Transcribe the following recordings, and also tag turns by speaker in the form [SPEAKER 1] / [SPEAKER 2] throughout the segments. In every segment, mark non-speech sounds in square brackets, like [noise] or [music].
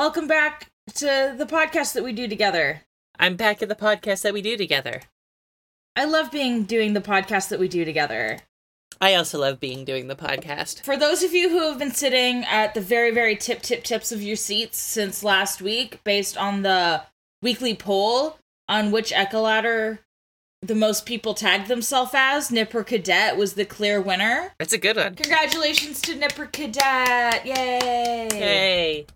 [SPEAKER 1] Welcome back to the podcast that we do together.
[SPEAKER 2] I'm back at the podcast that we do together.
[SPEAKER 1] I love being doing the podcast that we do together.
[SPEAKER 2] I also love being doing the podcast.
[SPEAKER 1] For those of you who have been sitting at the very, very tip, tip, tips of your seats since last week, based on the weekly poll on which Echeladder the most people tagged themselves as, Nipper Cadet was the clear winner.
[SPEAKER 2] That's a good one.
[SPEAKER 1] Congratulations to Nipper Cadet! Yay!
[SPEAKER 2] Yay.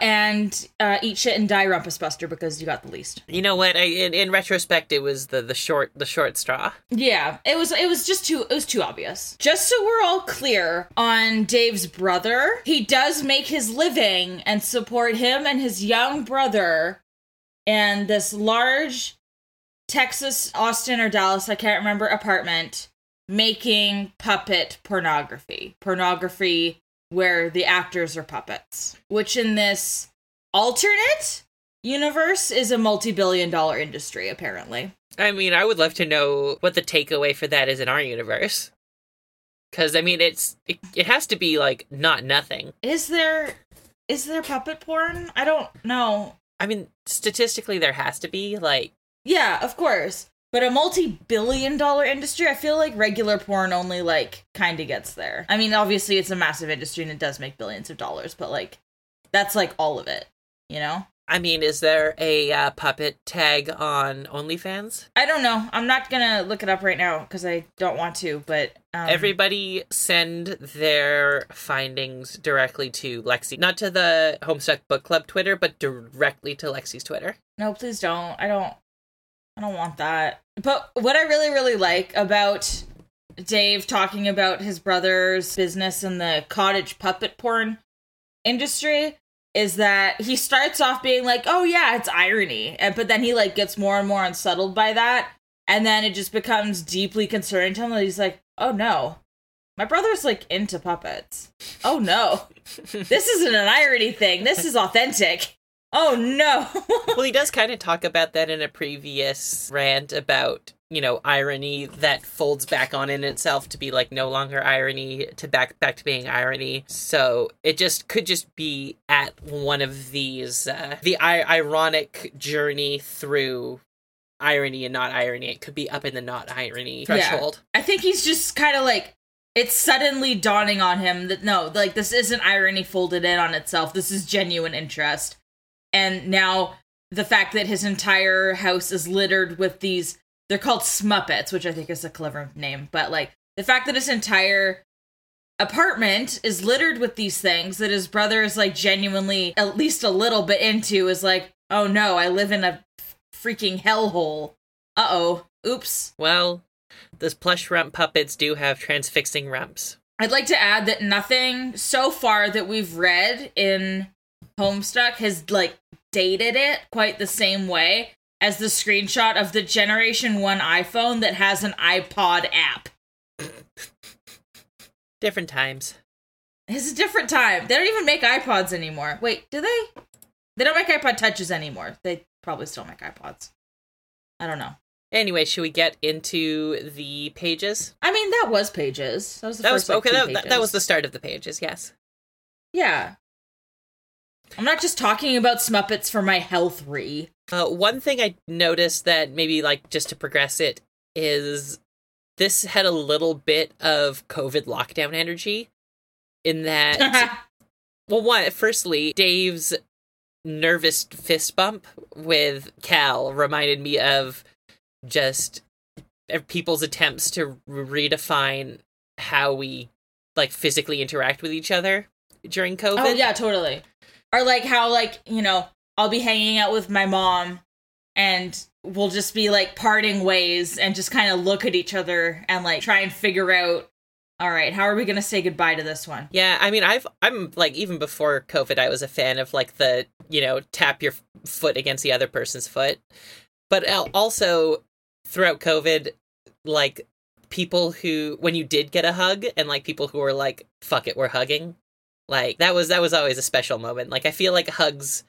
[SPEAKER 1] And uh, eat shit and die, Rumpus Buster, because you got the least.
[SPEAKER 2] You know what? I, in, in retrospect, it was the, the short the short straw.
[SPEAKER 1] Yeah, it was it was just too it was too obvious. Just so we're all clear on Dave's brother, he does make his living and support him and his young brother in this large Texas, Austin or Dallas, I can't remember apartment making puppet pornography. Pornography where the actors are puppets, which in this alternate universe is a multi-billion dollar industry apparently.
[SPEAKER 2] I mean, I would love to know what the takeaway for that is in our universe. Because I mean, it's it, it has to be like not nothing.
[SPEAKER 1] Is there is there puppet porn? I don't know.
[SPEAKER 2] I mean, statistically, there has to be like
[SPEAKER 1] Yeah, of course. But a multi-billion dollar industry, I feel like regular porn only like kind of gets there. I mean, obviously it's a massive industry and it does make billions of dollars, but like that's like all of it, you know?
[SPEAKER 2] I mean, is there a uh, puppet tag on OnlyFans?
[SPEAKER 1] I don't know. I'm not going to look it up right now cuz I don't want to, but um,
[SPEAKER 2] Everybody send their findings directly to Lexi, not to the Homestuck Book Club Twitter, but directly to Lexi's Twitter.
[SPEAKER 1] No, please don't. I don't I don't want that. But what I really really like about Dave talking about his brother's business in the cottage puppet porn industry is that he starts off being like, "Oh yeah, it's irony." And but then he like gets more and more unsettled by that, and then it just becomes deeply concerning to him that he's like, "Oh no. My brother's like into puppets. Oh no. this isn't an irony thing. This is authentic." Oh no. [laughs]
[SPEAKER 2] well, he does kind of talk about that in a previous rant about, you know, irony that folds back on in itself to be like no longer irony to back back to being irony. So it just could just be at one of these uh, the I- ironic journey through irony and not irony. It could be up in the not irony threshold.
[SPEAKER 1] I think he's just kind of like it's suddenly dawning on him that no, like this isn't irony folded in on itself. This is genuine interest. And now the fact that his entire house is littered with these they're called smuppets, which I think is a clever name, but like the fact that his entire apartment is littered with these things that his brother is like genuinely at least a little bit into is like, "Oh no, I live in a freaking hellhole." Uh-oh. Oops.
[SPEAKER 2] Well, those plush rump puppets do have transfixing rumps.
[SPEAKER 1] I'd like to add that nothing so far that we've read in Homestuck has like dated it quite the same way as the screenshot of the Generation 1 iPhone that has an iPod app.
[SPEAKER 2] Different times.
[SPEAKER 1] It's a different time. They don't even make iPods anymore. Wait, do they? They don't make iPod touches anymore. They probably still make iPods. I don't know.
[SPEAKER 2] Anyway, should we get into the pages?
[SPEAKER 1] I mean, that was pages. That was the
[SPEAKER 2] That
[SPEAKER 1] first
[SPEAKER 2] was
[SPEAKER 1] like,
[SPEAKER 2] okay. that, that was the start of the pages. Yes.
[SPEAKER 1] Yeah. I'm not just talking about Smuppets for my health re.
[SPEAKER 2] Uh, one thing I noticed that maybe like just to progress it is this had a little bit of COVID lockdown energy in that. [laughs] well, one firstly, Dave's nervous fist bump with Cal reminded me of just people's attempts to redefine how we like physically interact with each other during COVID.
[SPEAKER 1] Oh yeah, totally. Or like how like, you know, I'll be hanging out with my mom and we'll just be like parting ways and just kind of look at each other and like try and figure out all right, how are we to say goodbye to this one?
[SPEAKER 2] Yeah, I mean, I've I'm like even before COVID, I was a fan of like the you know tap your foot against the other person's foot, but also throughout COVID, like people who when you did get a hug and like people who were like fuck it, we're hugging, like that was that was always a special moment. Like I feel like hugs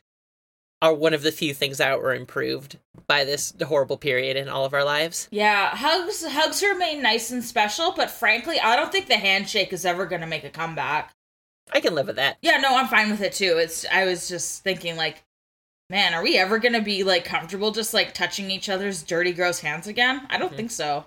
[SPEAKER 2] are one of the few things that were improved by this horrible period in all of our lives.
[SPEAKER 1] Yeah, hugs hugs remain nice and special, but frankly, I don't think the handshake is ever going to make a comeback.
[SPEAKER 2] I can live with that.
[SPEAKER 1] Yeah, no, I'm fine with it too. It's I was just thinking like, man, are we ever gonna be like comfortable just like touching each other's dirty, gross hands again? I don't
[SPEAKER 2] Mhm.
[SPEAKER 1] think so.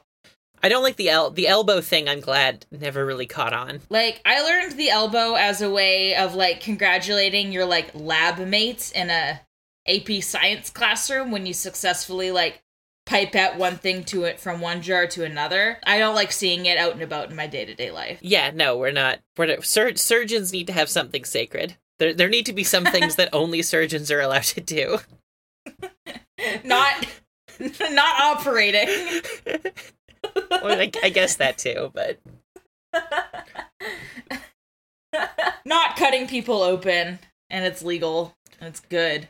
[SPEAKER 2] I don't like the el- the elbow thing. I'm glad never really caught on.
[SPEAKER 1] Like I learned the elbow as a way of like congratulating your like lab mates in a AP science classroom when you successfully like pipette one thing to it from one jar to another. I don't like seeing it out and about in my day to day life.
[SPEAKER 2] Yeah, no, we're not. We're not, sur- surgeons need to have something sacred. There, there need to be some things that [laughs] only surgeons are allowed to do. [laughs]
[SPEAKER 1] Not [laughs] not operating. [laughs]
[SPEAKER 2] well, I, I guess that too, but [laughs]
[SPEAKER 1] not cutting people open and it's legal and it's good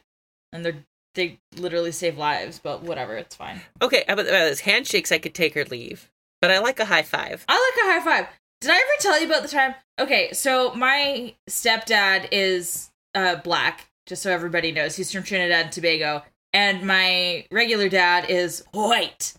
[SPEAKER 1] and they're they literally save lives but whatever it's fine
[SPEAKER 2] okay. How about, about this? Handshakes, I could take or leave, but I like a high five.
[SPEAKER 1] i like a high five did i ever tell you about the time okay so my stepdad is uh black just so everybody knows he's from trinidad and tobago and my regular dad is white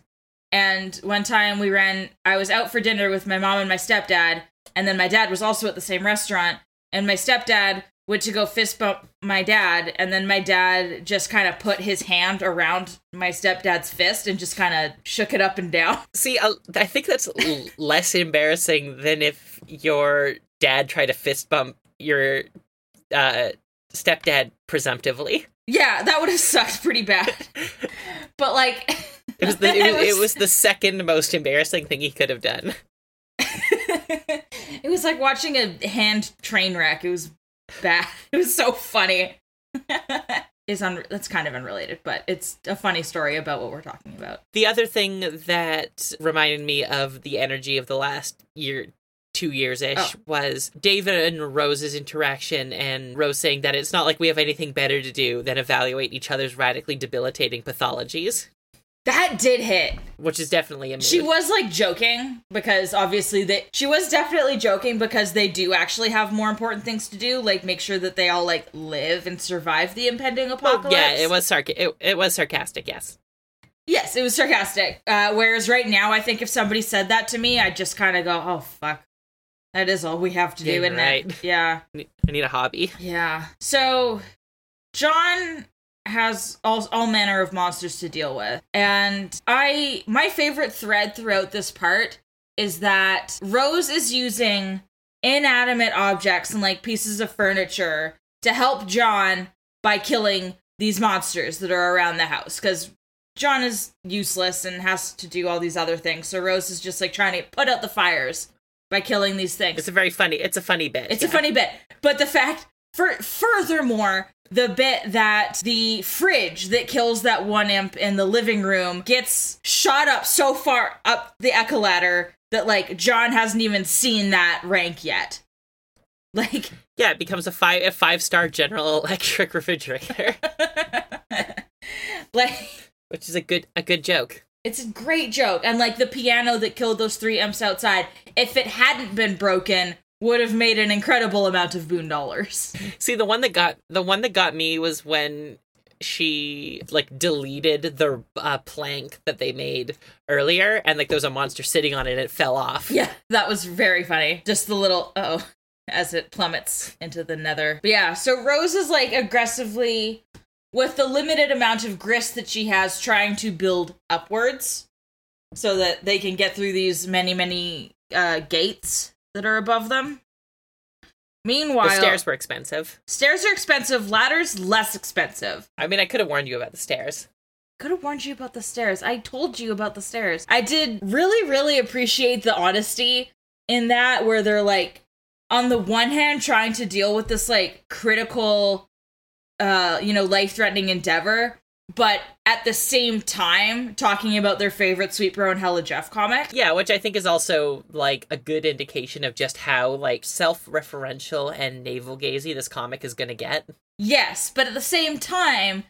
[SPEAKER 1] and one time we ran i was out for dinner with my mom and my stepdad and then my dad was also at the same restaurant and my stepdad went to go fist bump my dad and then my dad just kind of put his hand around my stepdad's fist and just kind of shook it up and down [laughs]
[SPEAKER 2] See, I, think that's less embarrassing than if your dad tried to fist bump your uh, stepdad presumptively.
[SPEAKER 1] Yeah that would have sucked pretty bad but like
[SPEAKER 2] It was the it [laughs] was, it was the second most embarrassing thing he could have done. [laughs]
[SPEAKER 1] it was like watching a hand train wreck. It was bad. [laughs] It was so funny. it's un- that's kind of unrelated, but it's a funny story about what we're talking about.
[SPEAKER 2] The other thing that reminded me of the energy of the last year, two years ish,
[SPEAKER 1] Oh.
[SPEAKER 2] was David and Rose's interaction, and Rose saying that it's not like we have anything better to do than evaluate each other's radically debilitating pathologies,
[SPEAKER 1] That did hit.
[SPEAKER 2] which is definitely a mood.
[SPEAKER 1] She was like joking because obviously that she was definitely joking because they do actually have more important things to do, like make sure that they all like live and survive the impending
[SPEAKER 2] Well,
[SPEAKER 1] apocalypse.
[SPEAKER 2] yeah, it was sarc- it, it was sarcastic, yes.
[SPEAKER 1] Yes, it was sarcastic. Uh, whereas right now, I think if somebody said that to me, I'd just kind of go, "Oh fuck, that is all we have to do." And
[SPEAKER 2] right.
[SPEAKER 1] yeah, [laughs]
[SPEAKER 2] I need a hobby.
[SPEAKER 1] yeah. So John has all all manner of monsters to deal with, and I my favorite thread throughout this part is that Rose is using inanimate objects and like pieces of furniture to help John by killing these monsters that are around the house because John is useless and has to do all these other things. So Rose is just like trying to put out the fires by killing these things.
[SPEAKER 2] It's a very funny. It's a funny bit.
[SPEAKER 1] It's
[SPEAKER 2] yeah.
[SPEAKER 1] a funny bit. But the fact for furthermore, the bit that the fridge that kills that one imp in the living room gets shot up so far up the echeladder that like John hasn't even seen that rank yet. [laughs] Like
[SPEAKER 2] Yeah, it becomes a five a five star General Electric [laughs] refrigerator, [laughs]
[SPEAKER 1] like
[SPEAKER 2] which is a good a good joke.
[SPEAKER 1] It's a great joke. And like the piano that killed those three imps outside, if it hadn't been broken, would have made an incredible amount of boon dollars. [laughs]
[SPEAKER 2] See, the one that got the one that got me was when she like deleted the uh, plank that they made earlier, and like there was a monster sitting on it, and it fell off.
[SPEAKER 1] Yeah, that was very funny. Just the little oh as it plummets into the nether. But yeah, so Rose is like aggressively with the limited amount of grist that she has trying to build upwards so that they can get through these many many uh gates that are above them. Meanwhile,
[SPEAKER 2] The stairs were expensive.
[SPEAKER 1] stairs are expensive, ladders less expensive.
[SPEAKER 2] I mean, I could have warned you about the stairs.
[SPEAKER 1] Could have warned you about the stairs. I told you about the stairs. I did really, really appreciate the honesty in that, where they're like, on the one hand, trying to deal with this like critical, uh, you know, life threatening endeavor, but at the same time talking about their favorite Sweet Bro and Hella Jeff comic.
[SPEAKER 2] Yeah, which I think is also like a good indication of just how like self-referential and navel-gazy this comic is going to get.
[SPEAKER 1] Yes, but at the same time,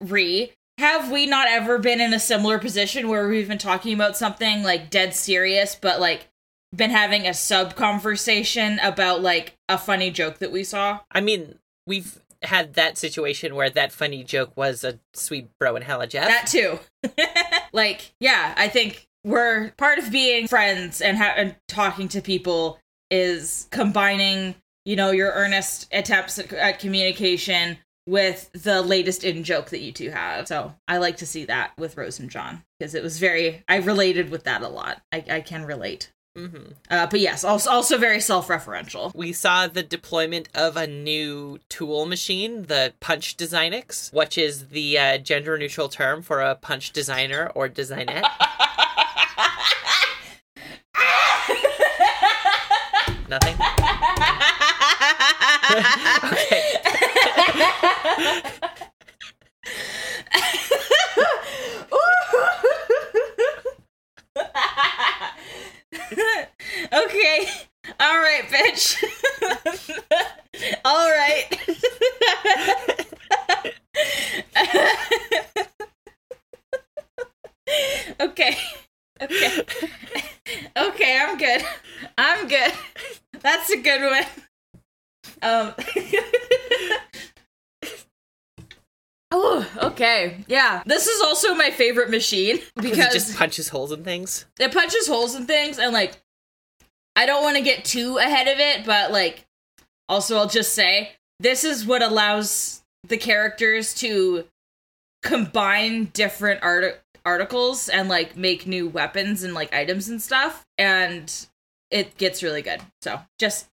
[SPEAKER 1] Re, have we not ever been in a similar position where we've been talking about something like dead serious, but like been having a sub conversation about like a funny joke that we saw?
[SPEAKER 2] I mean, we've had that situation where that funny joke was a sweet bro and hella Jeff.
[SPEAKER 1] That too. [laughs] like, yeah, I think we're part of being friends and, ha- and talking to people is combining you know, your earnest attempts at, at communication with the latest in joke that you two have. So I like to see that with Rose and John because it was very, I related with that a lot. I, I can relate.
[SPEAKER 2] Mm-hmm.
[SPEAKER 1] Uh, but yes, also, also very self referential.
[SPEAKER 2] We saw the deployment of a new tool machine, the Punch Designix, which is the uh, gender neutral term for a punch designer or designette. [laughs] Nothing? [laughs]
[SPEAKER 1] okay. [laughs] [laughs] All right, bitch. [laughs] All right. okay. Okay. Okay, I'm good. I'm good. That's a good one. Um Oh, okay. Yeah. This is also my favorite machine [laughs]
[SPEAKER 2] Because it just punches holes in things.
[SPEAKER 1] it punches holes in things and like I don't want to get too ahead of it, but like also I'll just say this is what allows the characters to combine different art- articles and like make new weapons and like items and stuff and it gets really good. So, just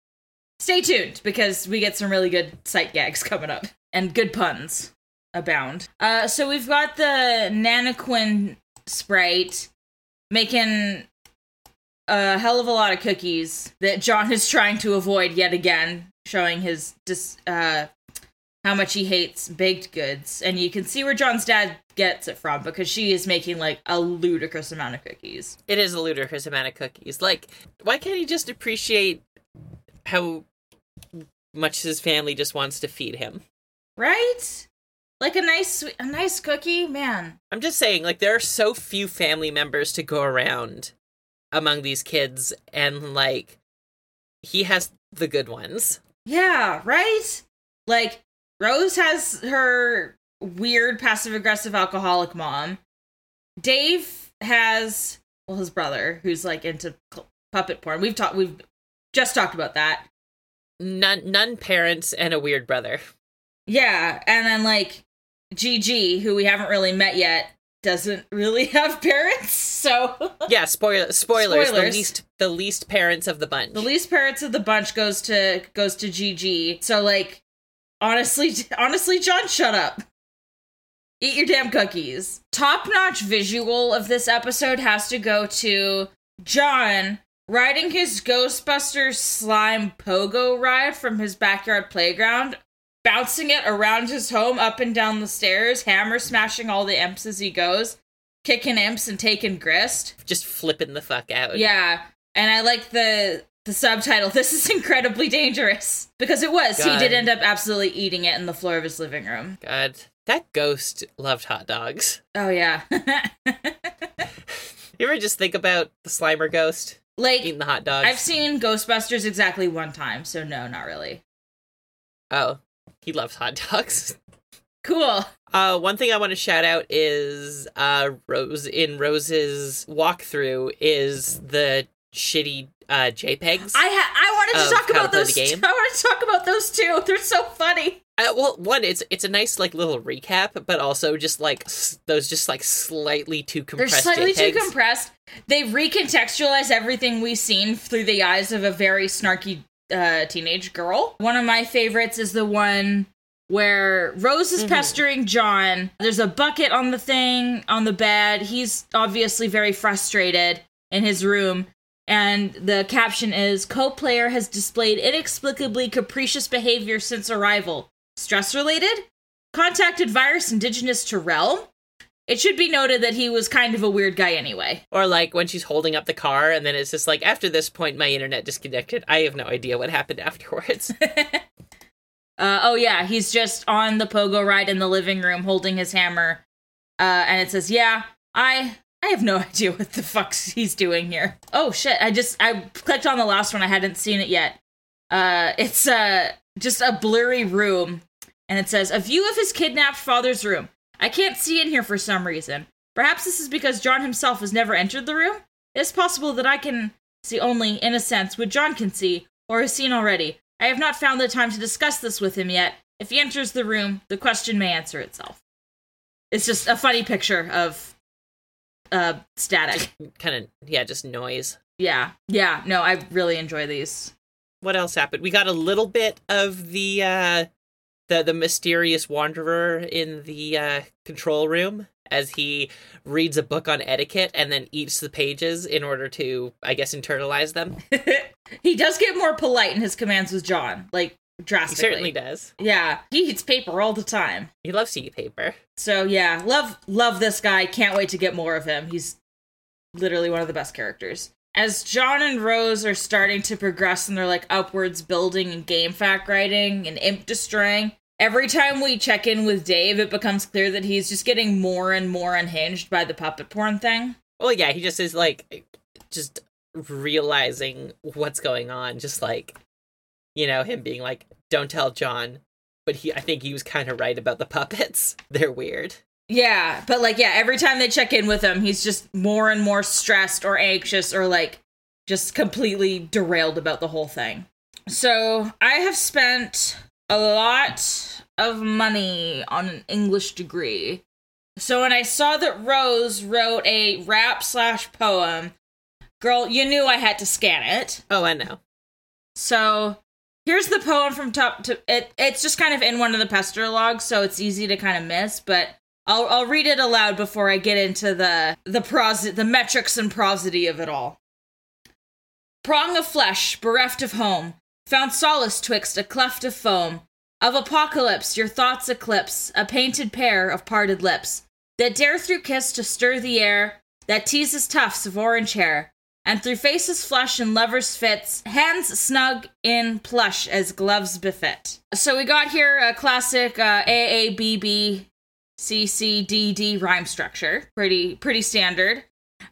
[SPEAKER 1] stay tuned because we get some really good sight gags [laughs] coming up and good puns abound. Uh so we've got the Nanaquin sprite making a hell of a lot of cookies that John is trying to avoid yet again, showing his dis- uh, how much he hates baked goods. And you can see where John's dad gets it from because she is making like a ludicrous amount of cookies.
[SPEAKER 2] It is a ludicrous amount of cookies. Like, why can't he just appreciate how much his family just wants to feed him?
[SPEAKER 1] Right? Like a nice a nice cookie, man.
[SPEAKER 2] I'm just saying, like, there are so few family members to go around among these kids, and, like, he has the good ones.
[SPEAKER 1] Yeah, right? Like Rose has her weird passive aggressive alcoholic mom. Dave has well his brother who's like into puppet porn. We've talked we've just talked about that.
[SPEAKER 2] None, none parents and a weird brother.
[SPEAKER 1] Yeah, and then like GG who we haven't really met yet doesn't really [laughs] have parents. So
[SPEAKER 2] Yeah, spoiler, spoilers.
[SPEAKER 1] Spoilers.
[SPEAKER 2] The least, the least parents of the bunch.
[SPEAKER 1] the least parents of the bunch goes to goes to GG. So like honestly [laughs] honestly John shut up. Eat your damn cookies. Top notch visual of this episode has to go to John riding his Ghostbusters slime pogo ride from his backyard playground, bouncing it around his home up and down the stairs, hammer smashing all the imps as he goes, kicking imps and taking grist.
[SPEAKER 2] just flipping the fuck out.
[SPEAKER 1] Yeah, and I like the the subtitle. This is [laughs] incredibly dangerous because it was. He did end up absolutely eating it in the floor of his living room.
[SPEAKER 2] God, that ghost loved hot dogs. [laughs]
[SPEAKER 1] Oh yeah, [laughs]
[SPEAKER 2] You ever just think about the Slimer ghost
[SPEAKER 1] like
[SPEAKER 2] eating the hot dogs?
[SPEAKER 1] I've seen Ghostbusters exactly one time, so no, not really.
[SPEAKER 2] Oh, he loves hot dogs. [laughs]
[SPEAKER 1] Cool.
[SPEAKER 2] Uh, one thing I want to shout out is uh, Rose in Rose's walkthrough is the shitty uh, JPEGs.
[SPEAKER 1] I ha- I wanted to talk about those. [laughs] I want to talk about those too. They're so funny.
[SPEAKER 2] Uh, well, one, it's it's a nice like little recap, but also just like s- those just like slightly too compressed.
[SPEAKER 1] They're slightly too compressed. They recontextualize everything we've seen through the eyes of a very snarky uh, teenage girl. One of my favorites is the one where Rose is
[SPEAKER 2] Mhm.
[SPEAKER 1] pestering John. There's a bucket on the thing on the bed. He's obviously very frustrated in his room. And the caption is Co player has displayed inexplicably capricious behavior since arrival. Stress related? Contacted virus indigenous to realm? It should be noted that he was kind of a weird guy anyway.
[SPEAKER 2] Or like when she's holding up the car, and then it's just like after this point, my internet disconnected. I have no idea what happened [laughs] afterwards. [laughs]
[SPEAKER 1] Uh, oh yeah, he's just on the pogo ride in the living room holding his hammer. Uh, and it says, "Yeah, I I have no [laughs] idea what the fuck he's doing here." Oh shit! I just I clicked on the last one. I hadn't seen it yet. Uh, it's uh just a blurry room, and it says, "A view of his kidnapped father's room." I can't see in here for some reason. Perhaps this is because John himself has never entered the room. It's possible that I can see only, in a sense, what John can see or has seen already. I have not found the time to discuss this with him yet. If he enters the room, the question may answer itself. It's just a funny picture of uh static.
[SPEAKER 2] kind of yeah, just noise.
[SPEAKER 1] Yeah. Yeah. No, I really enjoy these.
[SPEAKER 2] What else happened? We got a little bit of the uh the the mysterious wanderer in the uh control room as he reads a book on etiquette and then eats the pages in order to I guess internalize them. [laughs]
[SPEAKER 1] he does get more polite in his commands with John, like
[SPEAKER 2] He
[SPEAKER 1] drastically.
[SPEAKER 2] certainly does.
[SPEAKER 1] Yeah, he eats paper all the time.
[SPEAKER 2] He loves to eat paper.
[SPEAKER 1] So yeah, love love this guy. Can't wait to get more of him. He's literally one of the best characters. As John and Rose are starting to progress in their like upwards building and game fact writing and imp destroying, every time we check in with Dave, it becomes clear that he's just getting more and more unhinged by the puppet porn thing.
[SPEAKER 2] Well, yeah, he just is like just realizing what's going on, just like you know him being like, "Don't tell John," but he, I think he was kind of right about the puppets. [laughs] They're weird.
[SPEAKER 1] Yeah, but like yeah, every time they check in with him, he's just more and more stressed or anxious or like just completely derailed about the whole thing. So, I have spent a lot of money on an English degree. So when I saw that Rose wrote a rap slash poem, girl, you knew I had to scan it.
[SPEAKER 2] Oh, I know.
[SPEAKER 1] So here's the poem from top to it. It's just kind of in one of the pester logs, so it's easy to kind of miss. But I'll I'll read it aloud before I get into the the pros the metrics and prosody of it all. Prong of flesh, bereft of home, found solace twixt a cleft of foam. Of apocalypse, your thoughts eclipse a painted pair of parted lips that dare through kiss to stir the air, that teases tufts of orange hair, and through faces flush and lovers' fits, hands snug in plush as gloves befit. So we got here a classic uh, AABB CCDD rhyme structure, pretty pretty standard.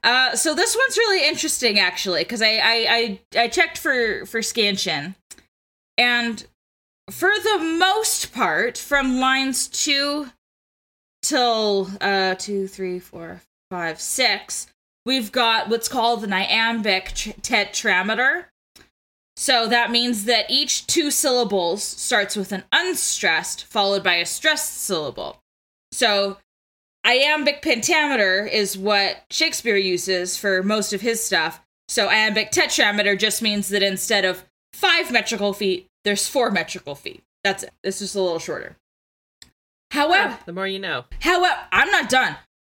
[SPEAKER 1] Uh, so this one's really interesting actually because I, I I I checked for for scansion, and for the most part, from lines two till uh two three four five six we've got what's called an iambic tr- tetrameter. So that means that each two syllables starts with an unstressed followed by a stressed syllable. So iambic pentameter is what Shakespeare uses for most of his stuff. So iambic tetrameter just means that instead of five metrical feet, there's four metrical feet. That's it. It's just a little shorter. However,
[SPEAKER 2] The more you know.
[SPEAKER 1] However, I'm not done.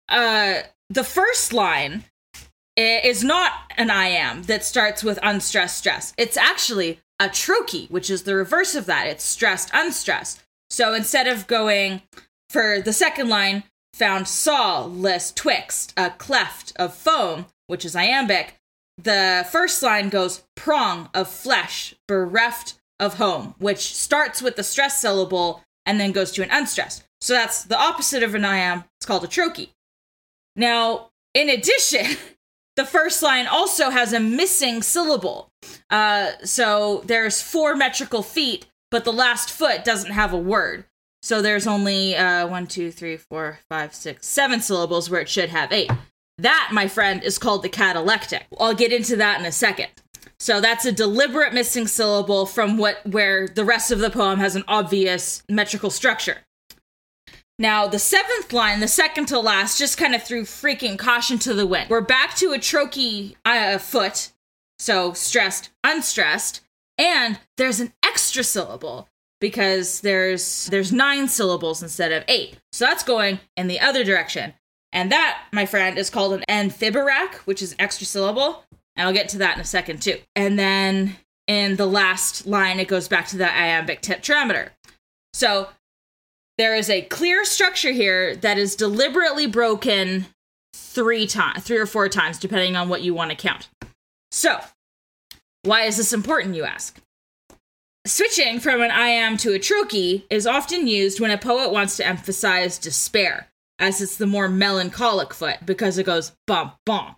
[SPEAKER 1] Uh, the first line is not an iamb that starts with unstressed stress. It's actually a trochee, which is the reverse of that. It's stressed unstressed. So instead of going for the second line, found saw, list, twixt, a cleft of foam, which is iambic, the first line goes prong of flesh, bereft of home, which starts with the stress syllable and then goes to an unstressed. So that's the opposite of an iamb. It's called a trochee. Now, in addition, [laughs] the first line also has a missing syllable. Uh, so there's four metrical feet, but the last foot doesn't have a word. So there's only uh, one, two, three, four, five, six, seven syllables where it should have eight. That, my friend, is called the catalectic. I'll get into that in a second. So that's a deliberate missing syllable from what where the rest of the poem has an obvious metrical structure. Now, the seventh line, the second to last, just kind of threw freaking caution to the wind. We're back to a trochee uh, foot, so stressed, unstressed, and there's an extra syllable because there's there's nine syllables instead of eight. So that's going in the other direction. And that, my friend, is called an amphibirac, which is extra syllable. And I'll get to that in a second too. And then in the last line, it goes back to the iambic tetrameter. So there is a clear structure here that is deliberately broken three times, three or four times, depending on what you want to count. So, why is this important, you ask? Switching from an iamb to a trochee is often used when a poet wants to emphasize despair, as it's the more melancholic foot because it goes bum bum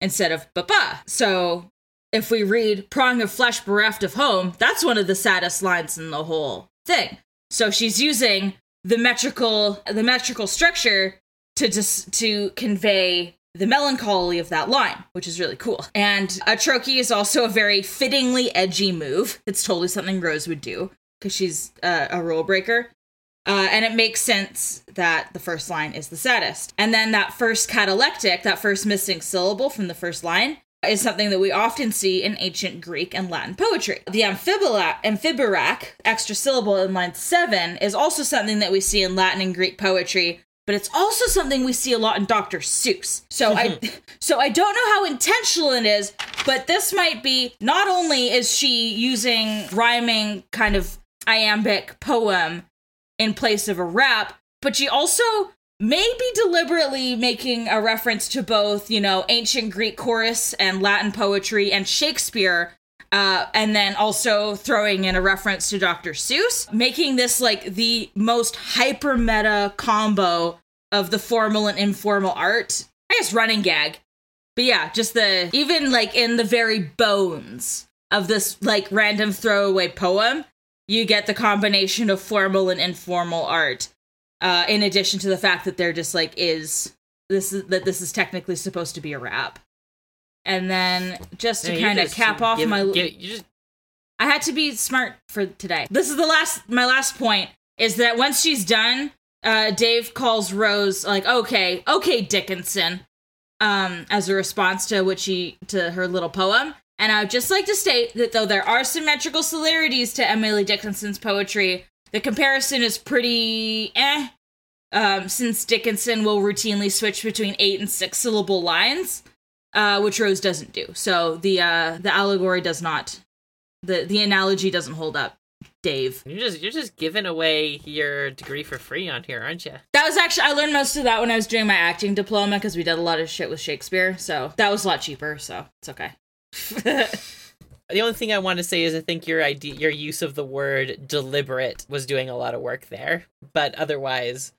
[SPEAKER 1] instead of ba ba. So if we read prong of flesh bereft of home, that's one of the saddest lines in the whole thing. So she's using the metrical the metrical structure to just to convey the melancholy of that line, which is really cool. And a trochee is also a very fittingly edgy move. It's totally something Rose would do because she's uh, a rule breaker. Uh, and it makes sense that the first line is the saddest. And then that first catalectic, that first missing syllable from the first line, is something that we often see in ancient Greek and Latin poetry. The amphibolac, amphiberac, extra syllable in line seven, is also something that we see in Latin and Greek poetry, but it's also something we see a lot in Dr. Seuss. So I mm-hmm. [laughs] so I don't know how intentional it is, but this might be not only is she using rhyming kind of iambic poem in place of a rap, but she also may be deliberately making a reference to both, you know, ancient Greek chorus and Latin poetry and Shakespeare. Uh, and then also throwing in a reference to Dr. Seuss, making this like the most hyper meta combo of the formal and informal art. I guess running gag. But yeah, just the even like in the very bones of this like random throwaway poem, you get the combination of formal and informal art uh, in addition to the fact that there just like is this is that this is technically supposed to be a rap. And then just to
[SPEAKER 2] No,
[SPEAKER 1] kind of cap off my
[SPEAKER 2] you just
[SPEAKER 1] I had to be smart for today. This is the last my last point is that once she's done, uh Dave calls Rose like, "Okay, okay, Dickinson." Um as a response to what she to her little poem. And I would just like to state that though there are symmetrical similarities to Emily Dickinson's poetry, the comparison is pretty eh. Um, since Dickinson will routinely switch between eight and six syllable lines, uh, which Rose doesn't do. So the uh, the allegory does not the the analogy doesn't hold up dave
[SPEAKER 2] you're just you're just giving away your degree for free on here, aren't you?
[SPEAKER 1] that was actually i learned most of that when i was doing my acting diploma because we did a lot of shit with shakespeare so that was a lot cheaper so it's okay [laughs]
[SPEAKER 2] The only thing I want to say is I think your idea, your use of the word deliberate was doing a lot of work there. But otherwise,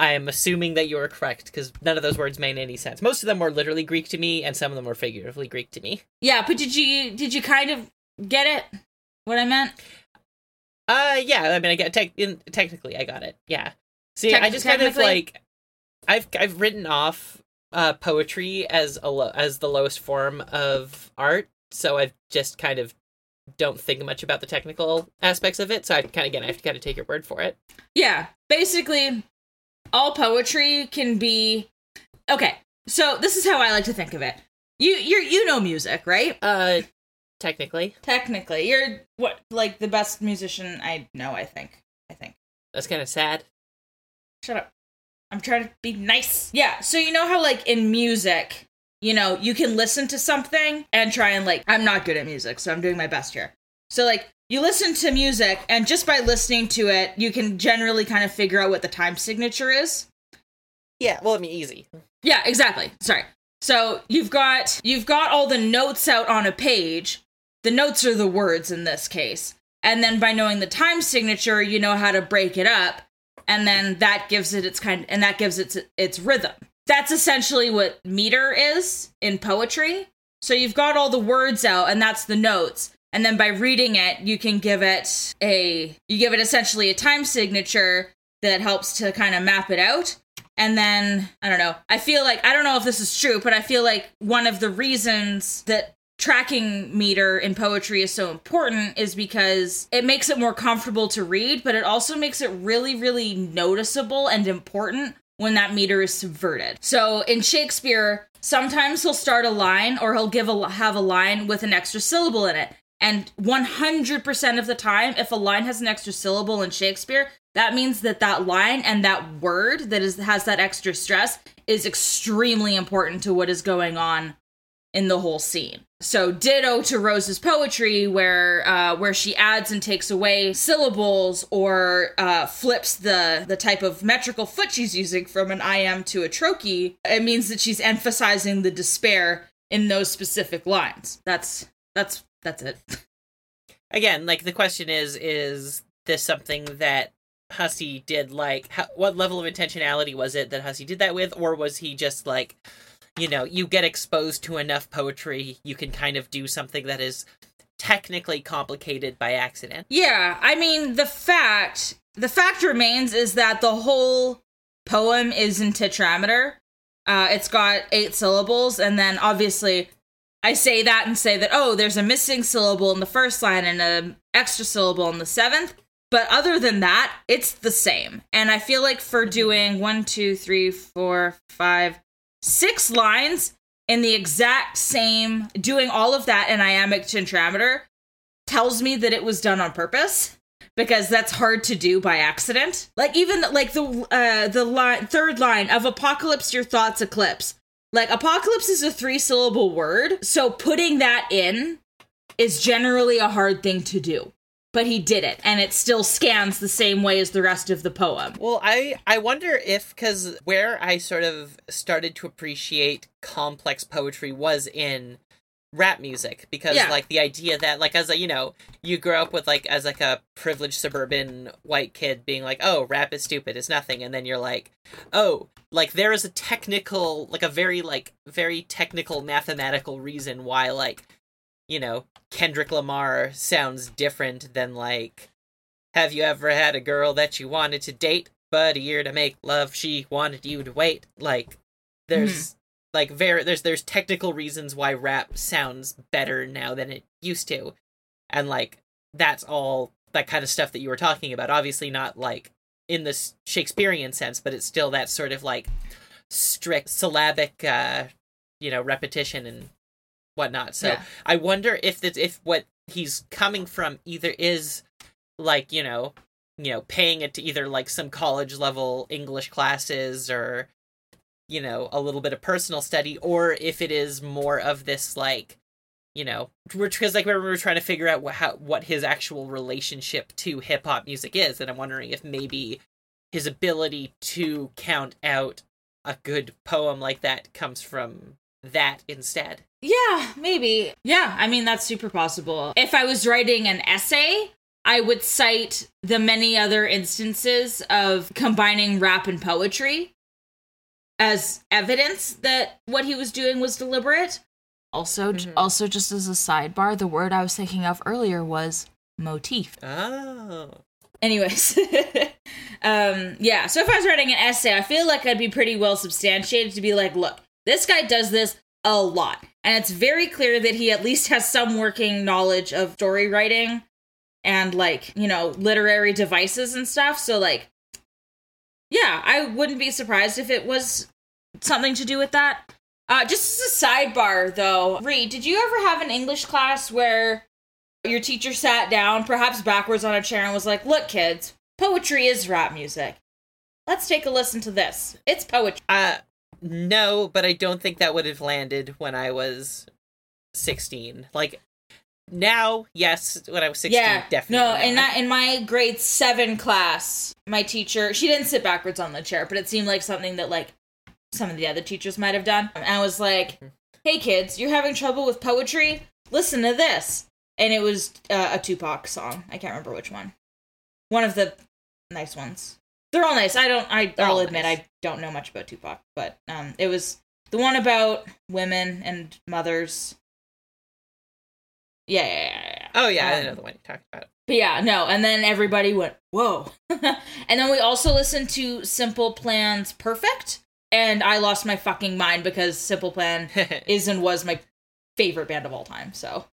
[SPEAKER 2] I am assuming that you are correct because none of those words made any sense. Most of them were literally Greek to me, and some of them were figuratively Greek to me.
[SPEAKER 1] yeah but did you did you kind of get it what i meant
[SPEAKER 2] Uh, yeah. I mean, I get tech in, technically, I got it. Yeah. See,
[SPEAKER 1] Tec-
[SPEAKER 2] I just kind of like, I've I've written off uh poetry as a lo- as the lowest form of art, so I've just kind of don't think much about the technical aspects of it. So I kind of again I have to kind of take your word for it.
[SPEAKER 1] yeah basically all poetry can be okay so this is how i like to think of it you you you know music right
[SPEAKER 2] Uh, technically,
[SPEAKER 1] technically you're what like the best musician i know i think i think
[SPEAKER 2] that's kind of sad.
[SPEAKER 1] Shut up. I'm trying to be nice. Yeah, so you know how like in music, you know, you can listen to something and try and like I'm not good at music, so I'm doing my best here. So like you listen to music and just by listening to it, you can generally kind of figure out what the time signature is.
[SPEAKER 2] Yeah, well, I mean, easy.
[SPEAKER 1] Yeah, exactly. Sorry. So you've got you've got all the notes out on a page. The notes are the words in this case. And then by knowing the time signature, you know how to break it up, and then that gives it its kind and that gives it its rhythm. That's essentially what meter is in poetry. So you've got all the words out and that's the notes. And then by reading it, you can give it a you give it essentially a time signature that helps to kind of map it out. And then, I don't know. I feel like, I don't know if this is true, but I feel like one of the reasons that tracking meter in poetry is so important is because it makes it more comfortable to read, but it also makes it really, really noticeable and important when that meter is subverted. So in Shakespeare, sometimes he'll start a line or he'll give a have a line with an extra syllable in it. And 100% of the time, if a line has an extra syllable in Shakespeare, that means that that line and that word that is has that extra stress is extremely important to what is going on in the whole scene. So ditto to Rose's poetry, where uh, where she adds and takes away syllables or uh, flips the the type of metrical foot she's using from an iamb to a trochee. It means that she's emphasizing the despair in those specific lines. That's that's that's it.
[SPEAKER 2] Again, like the question is, is this something that Hussie did? Like, how, what level of intentionality was it that Hussie did that with, or was he just like, you know, you get exposed to enough poetry, you can kind of do something that is technically complicated by accident?
[SPEAKER 1] Yeah, I mean the fact the fact remains is that the whole poem is in tetrameter. Uh, it's got eight syllables, and then obviously I say that and say that, oh, there's a missing syllable in the first line and an extra syllable in the seventh. But other than that, it's the same. And I feel like for doing one, two, three, four, five, six lines in the exact same, doing all of that in iambic tetrameter tells me that it was done on purpose because that's hard to do by accident. Like even like the uh the line third line of apocalypse your thoughts eclipse. Like apocalypse is a three syllable word, so putting that in is generally a hard thing to do. But he did it, and it still scans the same way as the rest of the poem.
[SPEAKER 2] Well, I I wonder if because where I sort of started to appreciate complex poetry was in rap music because
[SPEAKER 1] Yeah.
[SPEAKER 2] like the idea that like as a you know you grow up with like as like a privileged suburban white kid being like oh rap is stupid it's nothing and then you're like oh like there is a technical like a very like very technical mathematical reason why like you know Kendrick Lamar sounds different than like have you ever had a girl that you wanted to date but a year to make love she wanted you to wait like there's hmm. Like very there's there's technical reasons why rap sounds better now than it used to. And like that's all that kind of stuff that you were talking about. Obviously not like in this shakespearean sense but it's still that sort of like strict syllabic uh you know repetition and whatnot. So
[SPEAKER 1] Yeah.
[SPEAKER 2] i wonder if that's if what he's coming from either is like you know you know paying it to either like some college level english classes or you know a little bit of personal study or if it is more of this like you know because like we were trying to figure out what, what his actual relationship to hip hop music is and i'm wondering if maybe his ability to count out a good poem like that comes from that instead
[SPEAKER 1] Yeah, maybe. Yeah, I mean, that's super possible. If I was writing an essay, I would cite the many other instances of combining rap and poetry as evidence that what he was doing was deliberate. Also,
[SPEAKER 2] Mhm.
[SPEAKER 1] also just as a sidebar, the word I was thinking of earlier was motif.
[SPEAKER 2] oh
[SPEAKER 1] Anyways, [laughs] um, yeah. So if I was writing an essay, I feel like I'd be pretty well substantiated to be like, look, this guy does this a lot, and it's very clear that he at least has some working knowledge of story writing and like you know literary devices and stuff. So like, yeah, I wouldn't be surprised if it was something to do with that. Uh, just as a sidebar, though, Reed, did you ever have an English class where your teacher sat down, perhaps backwards on a chair, and was like, Look, kids, poetry is rap music. Let's take a listen to this. It's poetry.
[SPEAKER 2] uh no but i don't think that would have landed when i was 16 like now yes when i was 16
[SPEAKER 1] yeah,
[SPEAKER 2] definitely
[SPEAKER 1] no. In that, in my grade seven class, my teacher she didn't sit backwards on the chair, but it seemed like something that like some of the other teachers might have done. And I was like,
[SPEAKER 2] Mhm.
[SPEAKER 1] "Hey, kids, you're having trouble with poetry? Listen to this." And it was uh, a Tupac song. I can't remember which one. One of the nice ones. They're all nice. I don't. I,
[SPEAKER 2] They're
[SPEAKER 1] I'll admit
[SPEAKER 2] nice.
[SPEAKER 1] I don't know much about Tupac, but um, it was the one about women and mothers. Yeah, yeah, yeah, yeah.
[SPEAKER 2] oh yeah i
[SPEAKER 1] Um,
[SPEAKER 2] know the one you talked about
[SPEAKER 1] But yeah, no, and then everybody went, whoa. [laughs] and then we also listened to Simple Plan's Perfect, and I lost my fucking mind because Simple Plan [laughs] is and was my favorite band of all time. So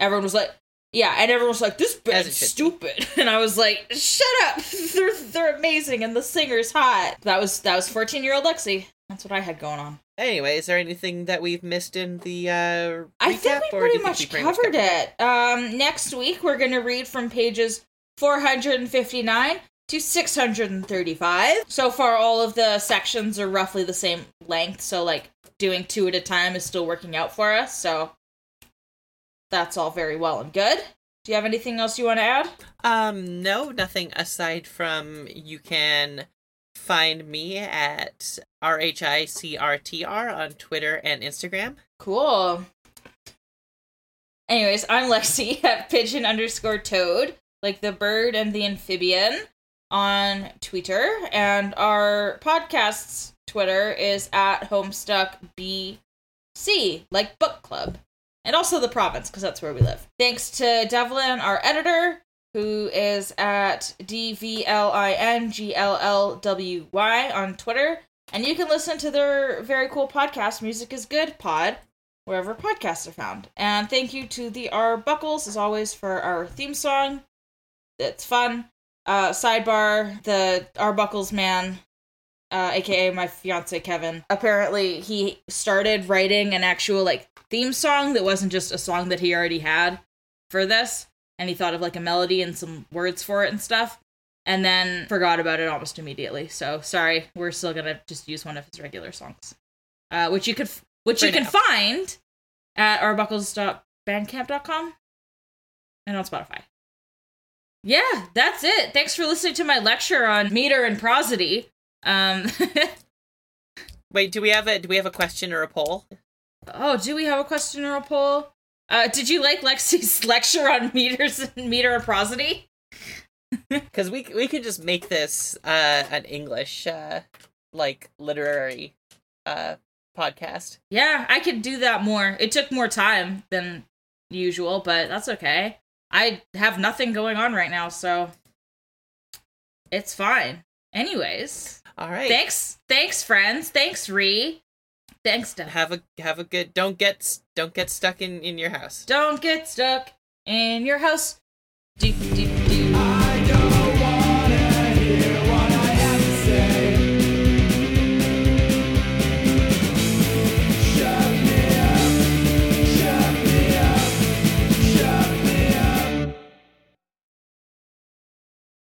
[SPEAKER 1] everyone was like, yeah, and everyone was like, this band's stupid. [laughs] And I was like, shut up. they're they're amazing and the singer's hot. That was that was 14 year old Lexi. That's what I had going on.
[SPEAKER 2] Anyway is there anything that we've missed in the uh
[SPEAKER 1] I think we pretty
[SPEAKER 2] think
[SPEAKER 1] much
[SPEAKER 2] we pretty
[SPEAKER 1] covered it. Um, next week we're gonna read from pages 459 to 635. So far, all of the sections are roughly the same length. So like doing two at a time is still working out for us. So that's all very well and good. Do you have anything else you want to add?
[SPEAKER 2] Um, no, nothing aside from you can find me at RHICRTR on Twitter and Instagram.
[SPEAKER 1] Cool. Anyways, I'm Lexi [laughs] at pigeon underscore toad, like the bird and the amphibian, on Twitter. And our podcast's Twitter is at Homestuck BC, like book club. And also the province, because that's where we live. Thanks to Devlin, our editor, who is at D V L I N G L L W Y on Twitter. And you can listen to their very cool podcast, Music is Good Pod, wherever podcasts are found. And thank you to the R Buckles, as always, for our theme song. It's fun. Uh, sidebar, the R Buckles man, uh, aka my fiance Kevin, apparently he started writing an actual like theme song that wasn't just a song that he already had for this. And he thought of like a melody and some words for it and stuff and then forgot about it almost immediately. So sorry, we're still gonna just use one of his regular songs, uh, which you could which
[SPEAKER 2] For
[SPEAKER 1] you can find at ourbuckles.bandcamp.com and on Spotify. Yeah, that's it. Thanks for listening to my lecture on meter and prosody. Um, [laughs]
[SPEAKER 2] Wait, do we have a do we have a question or a poll?
[SPEAKER 1] oh, do we have a question or a poll? Uh, did you like Lexi's [laughs] lecture on meters and meter and prosody?
[SPEAKER 2] Because we we could just make this uh an English uh like literary uh podcast.
[SPEAKER 1] Yeah, I could do that more. It took more time than usual, but that's okay. I have nothing going on right now, so it's fine. Anyways,
[SPEAKER 2] All right.
[SPEAKER 1] thanks, thanks, friends. Thanks, Ree. Thanks, to
[SPEAKER 2] have a have a good don't get don't get stuck in in your house.
[SPEAKER 1] Don't get stuck in your house. Doop, doop,